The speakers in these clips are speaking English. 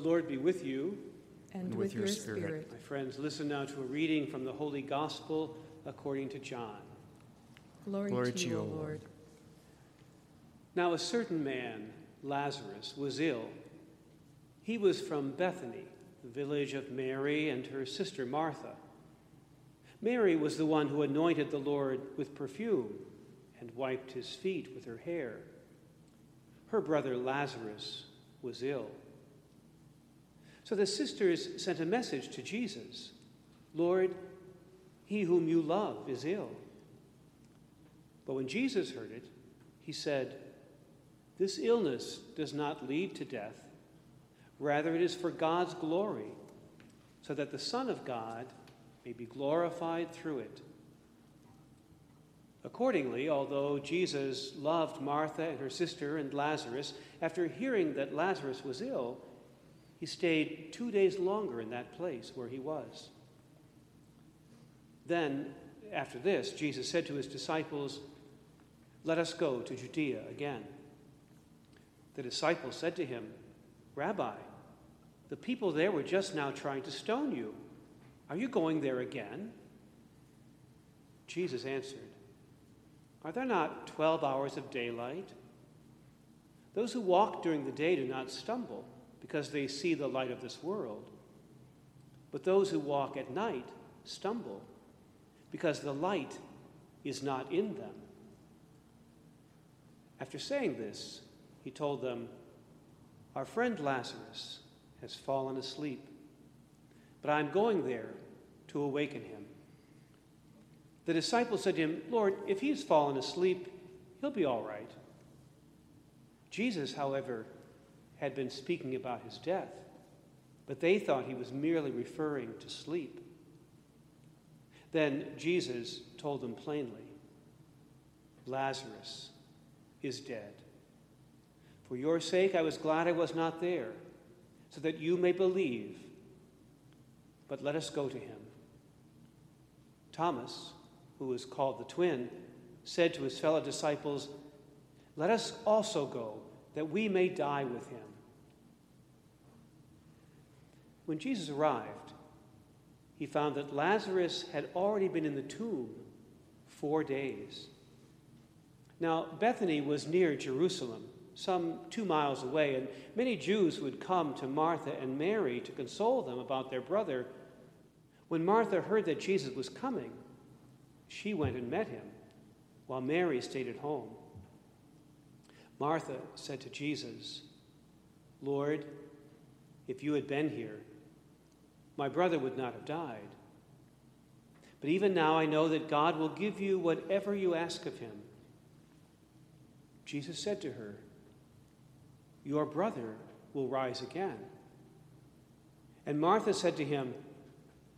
Lord be with you. and with your spirit. My friends, listen now to a reading from the Holy Gospel according to John. Glory, Glory to you, O Lord. Now, a certain man, Lazarus, was ill. He was from Bethany, the village of Mary and her sister Martha. Mary was the one who anointed the Lord with perfume and wiped his feet with her hair. Her brother Lazarus was ill. So the sisters sent a message to Jesus Lord, he whom you love is ill. But when Jesus heard it, he said, This illness does not lead to death. Rather, it is for God's glory, so that the Son of God may be glorified through it. Accordingly, although Jesus loved Martha and her sister and Lazarus, after hearing that Lazarus was ill, he stayed two days longer in that place where he was. Then, after this, Jesus said to his disciples, Let us go to Judea again. The disciples said to him, Rabbi, the people there were just now trying to stone you. Are you going there again? Jesus answered, Are there not twelve hours of daylight? Those who walk during the day do not stumble because they see the light of this world. But those who walk at night stumble because the light is not in them. After saying this, he told them, Our friend Lazarus has fallen asleep, but I am going there to awaken him. The disciples said to him, Lord, if he's fallen asleep, he'll be all right. Jesus, however, had been speaking about his death, but they thought he was merely referring to sleep. Then Jesus told them plainly Lazarus is dead. For your sake, I was glad I was not there, so that you may believe. But let us go to him. Thomas, who was called the twin, said to his fellow disciples, Let us also go, that we may die with him. When Jesus arrived, he found that Lazarus had already been in the tomb four days. Now, Bethany was near Jerusalem, some two miles away, and many Jews would come to Martha and Mary to console them about their brother. When Martha heard that Jesus was coming, she went and met him, while Mary stayed at home. Martha said to Jesus, Lord, if you had been here, my brother would not have died. But even now I know that God will give you whatever you ask of him. Jesus said to her, Your brother will rise again. And Martha said to him,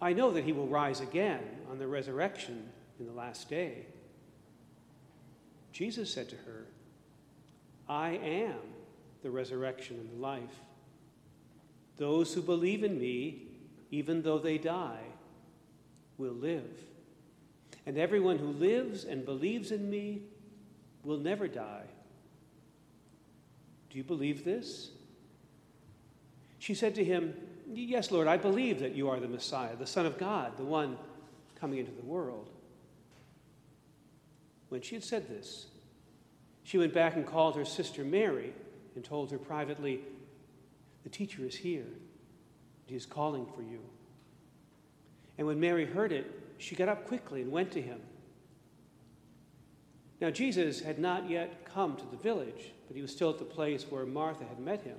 I know that he will rise again on the resurrection in the last day. Jesus said to her, I am the resurrection and the life. Those who believe in me, even though they die, will live. And everyone who lives and believes in me will never die. Do you believe this? She said to him, Yes, Lord, I believe that you are the Messiah, the Son of God, the one coming into the world. When she had said this, she went back and called her sister Mary and told her privately, The teacher is here. He is calling for you. And when Mary heard it, she got up quickly and went to him. Now, Jesus had not yet come to the village, but he was still at the place where Martha had met him.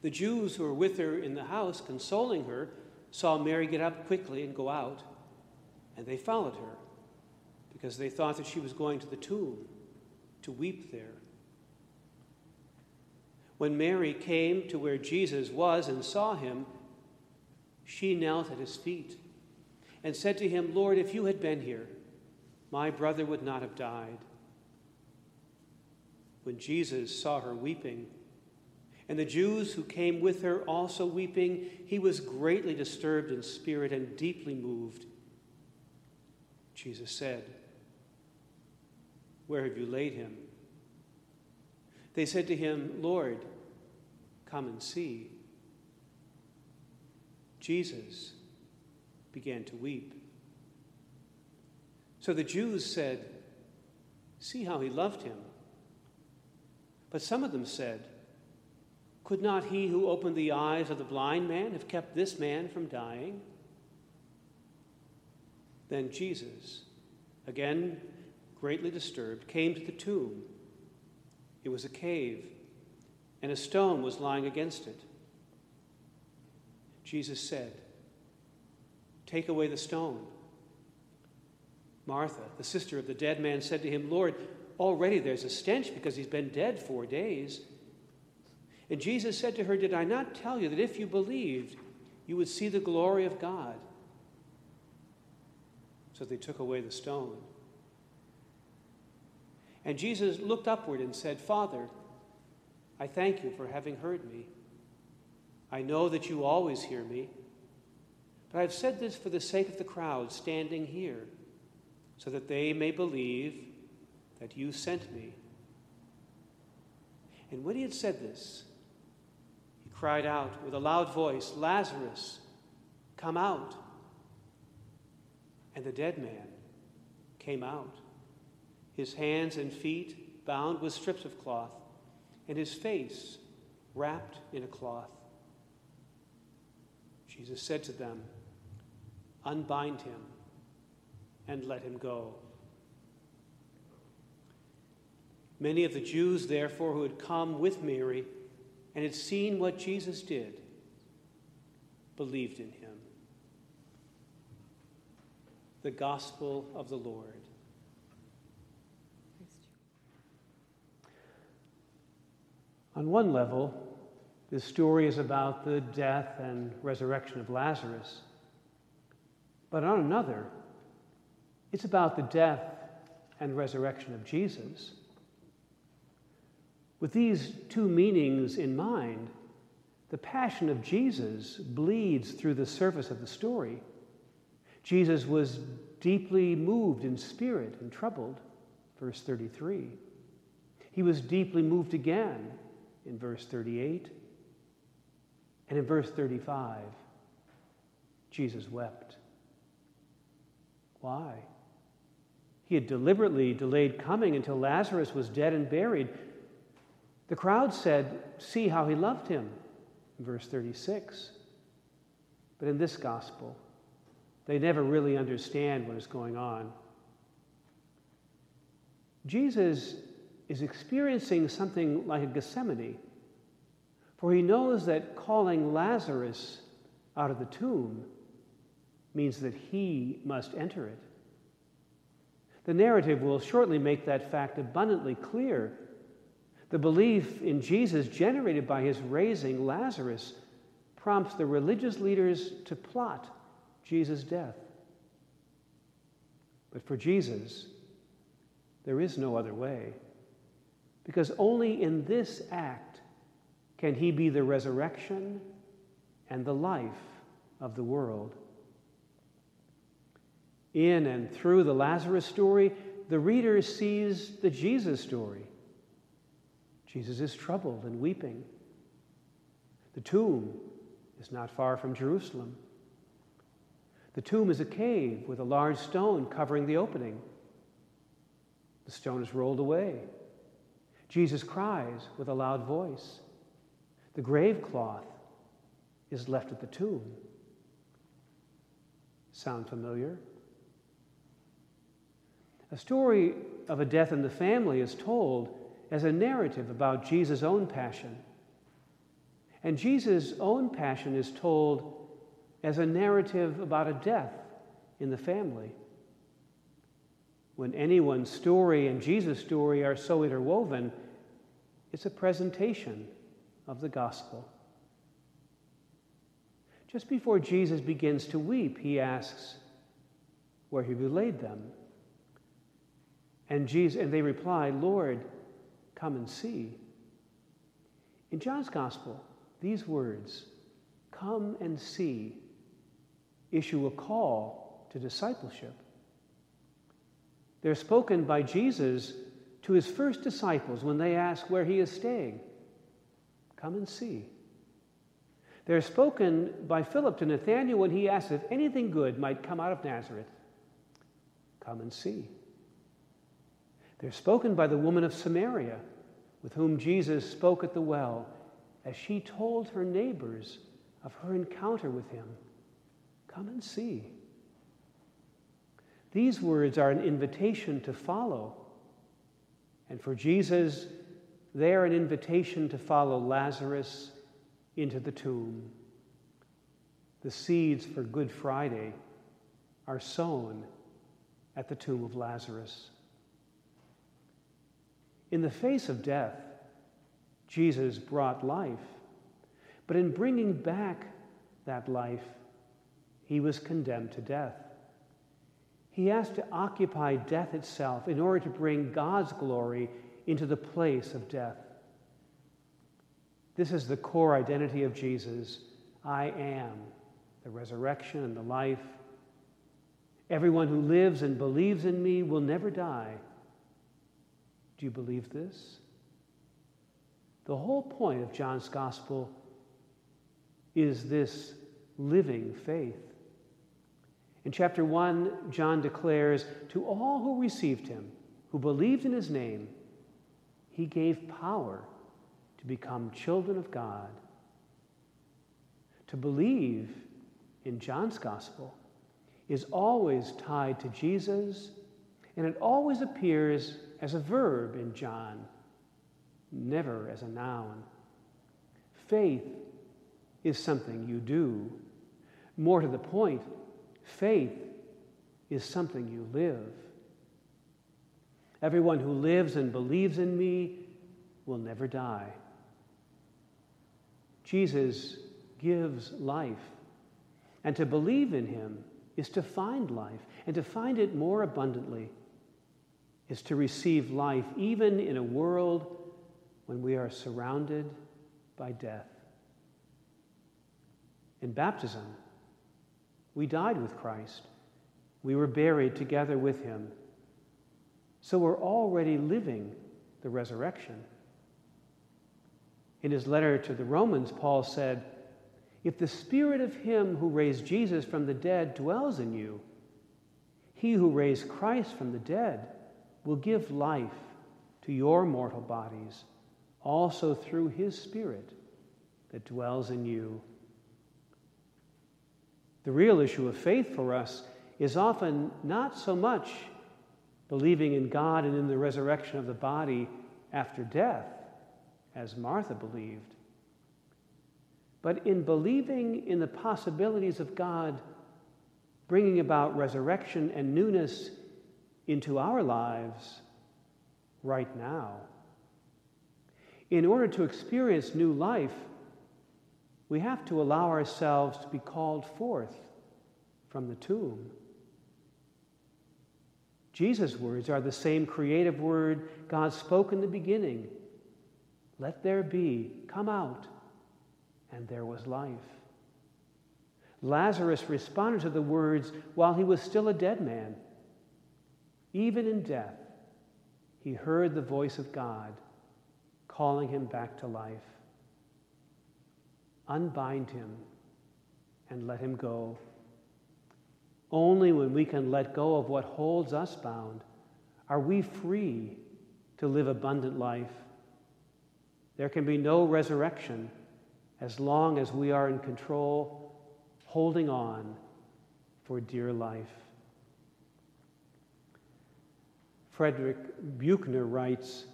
The Jews who were with her in the house, consoling her, saw Mary get up quickly and go out, and they followed her, because they thought that she was going to the tomb to weep there. When Mary came to where Jesus was and saw him, she knelt at his feet and said to him, Lord, if you had been here, my brother would not have died. When Jesus saw her weeping, And the Jews who came with her also weeping, he was greatly disturbed in spirit and deeply moved. Jesus said, Where have you laid him? They said to him, Lord, come and see. Jesus began to weep. So the Jews said, See how he loved him. But some of them said, Could not he who opened the eyes of the blind man have kept this man from dying? Then Jesus, again greatly disturbed, came to the tomb. It was a cave, and a stone was lying against it. Jesus said, Take away the stone. Martha, the sister of the dead man, said to him, Lord, already there's a stench because he's been dead four days. And Jesus said to her, Did I not tell you that if you believed, you would see the glory of God? So they took away the stone. And Jesus looked upward and said, Father, I thank you for having heard me. I know that you always hear me, but I've said this for the sake of the crowd standing here so that they may believe that you sent me. And when he had said this, he cried out with a loud voice, Lazarus, come out. And the dead man came out, his hands and feet bound with strips of cloth, and his face wrapped in a cloth. Jesus said to them, Unbind him and let him go. Many of the Jews, therefore, who had come with Mary and had seen what Jesus did, believed in him. The Gospel of the Lord. On one level, this story is about the death and resurrection of Lazarus. But on another, it's about the death and resurrection of Jesus. With these two meanings in mind, the passion of Jesus bleeds through the surface of the story. Jesus was deeply moved in spirit and troubled, verse 33. He was deeply moved again in verse 38. And in verse 35, Jesus wept. Why? He had deliberately delayed coming until Lazarus was dead and buried. The crowd said, See how he loved him, in verse 36. But in this gospel, they never really understand what is going on. Jesus is experiencing something like a Gethsemane, for he knows that calling Lazarus out of the tomb means that he must enter it. The narrative will shortly make that fact abundantly clear. The belief in Jesus generated by his raising Lazarus prompts the religious leaders to plot Jesus' death. But for Jesus, there is no other way. Because only in this act can he be the resurrection and the life of the world in and through the Lazarus story, the reader sees the Jesus story. Jesus is troubled and weeping. The tomb is not far from Jerusalem. The tomb is a cave with a large stone covering the opening. The stone is rolled away. Jesus cries with a loud voice. The grave cloth is left at the tomb. Sound familiar? A story of a death in the family is told as a narrative about Jesus' own passion. And Jesus' own passion is told as a narrative about a death in the family. When anyone's story and Jesus' story are so interwoven, it's a presentation of the gospel. Just before Jesus begins to weep, he asks, Where you laid them? And, Jesus, and they reply, Lord, come and see. In John's Gospel, these words, come and see, issue a call to discipleship. They're spoken by Jesus to his first disciples when they ask where he is staying. Come and see. They're spoken by Philip to Nathanael when he asks if anything good might come out of Nazareth. Come and see. They're spoken by the woman of Samaria with whom Jesus spoke at the well as she told her neighbors of her encounter with him. Come and see. These words are an invitation to follow. And for Jesus, they are an invitation to follow Lazarus into the tomb. The seeds for Good Friday are sown at the tomb of Lazarus. In the face of death, Jesus brought life. But in bringing back that life, he was condemned to death. He has to occupy death itself in order to bring God's glory into the place of death. This is the core identity of Jesus. I am the resurrection and the life. Everyone who lives and believes in me will never die. Do you believe this? The whole point of John's gospel is this living faith. In chapter 1, John declares To all who received him, who believed in his name, he gave power to become children of God. To believe in John's gospel is always tied to Jesus, and it always appears as a verb in John never as a noun. Faith is something you do. More to the point, faith is something you live. Everyone who lives and believes in me will never die. Jesus gives life, and to believe in him is to find life, and to find it more abundantly is to receive life even in a world when we are surrounded by death. In baptism, we died with Christ. We were buried together with him. So we're already living the resurrection. In his letter to the Romans, Paul said, If the spirit of him who raised Jesus from the dead dwells in you, he who raised Christ from the dead will give life to your mortal bodies also through his Spirit that dwells in you. The real issue of faith for us is often not so much believing in God and in the resurrection of the body after death, as Martha believed, but in believing in the possibilities of God bringing about resurrection and newness into our lives right now. In order to experience new life, we have to allow ourselves to be called forth from the tomb. Jesus' words are the same creative word God spoke in the beginning Let there be, come out, and there was life. Lazarus responded to the words while he was still a dead man. Even in death, he heard the voice of God calling him back to life. Unbind him and let him go. Only when we can let go of what holds us bound are we free to live abundant life. There can be no resurrection as long as we are in control, holding on for dear life. Frederick Buechner writes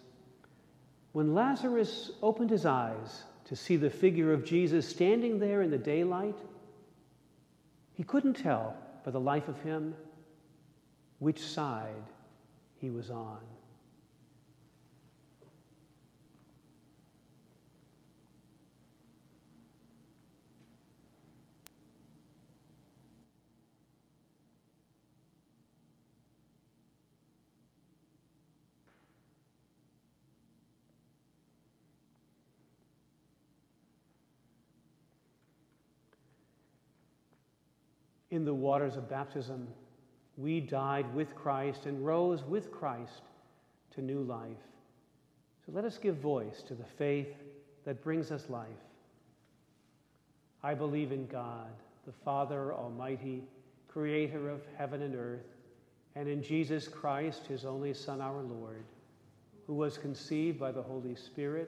when Lazarus opened his eyes to see the figure of Jesus standing there in the daylight, he couldn't tell by the life of him which side he was on. In the waters of baptism, we died with Christ and rose with Christ to new life. So let us give voice to the faith that brings us life. I believe in God, the Father Almighty, creator of heaven and earth, and in Jesus Christ, his only Son, our Lord, who was conceived by the Holy Spirit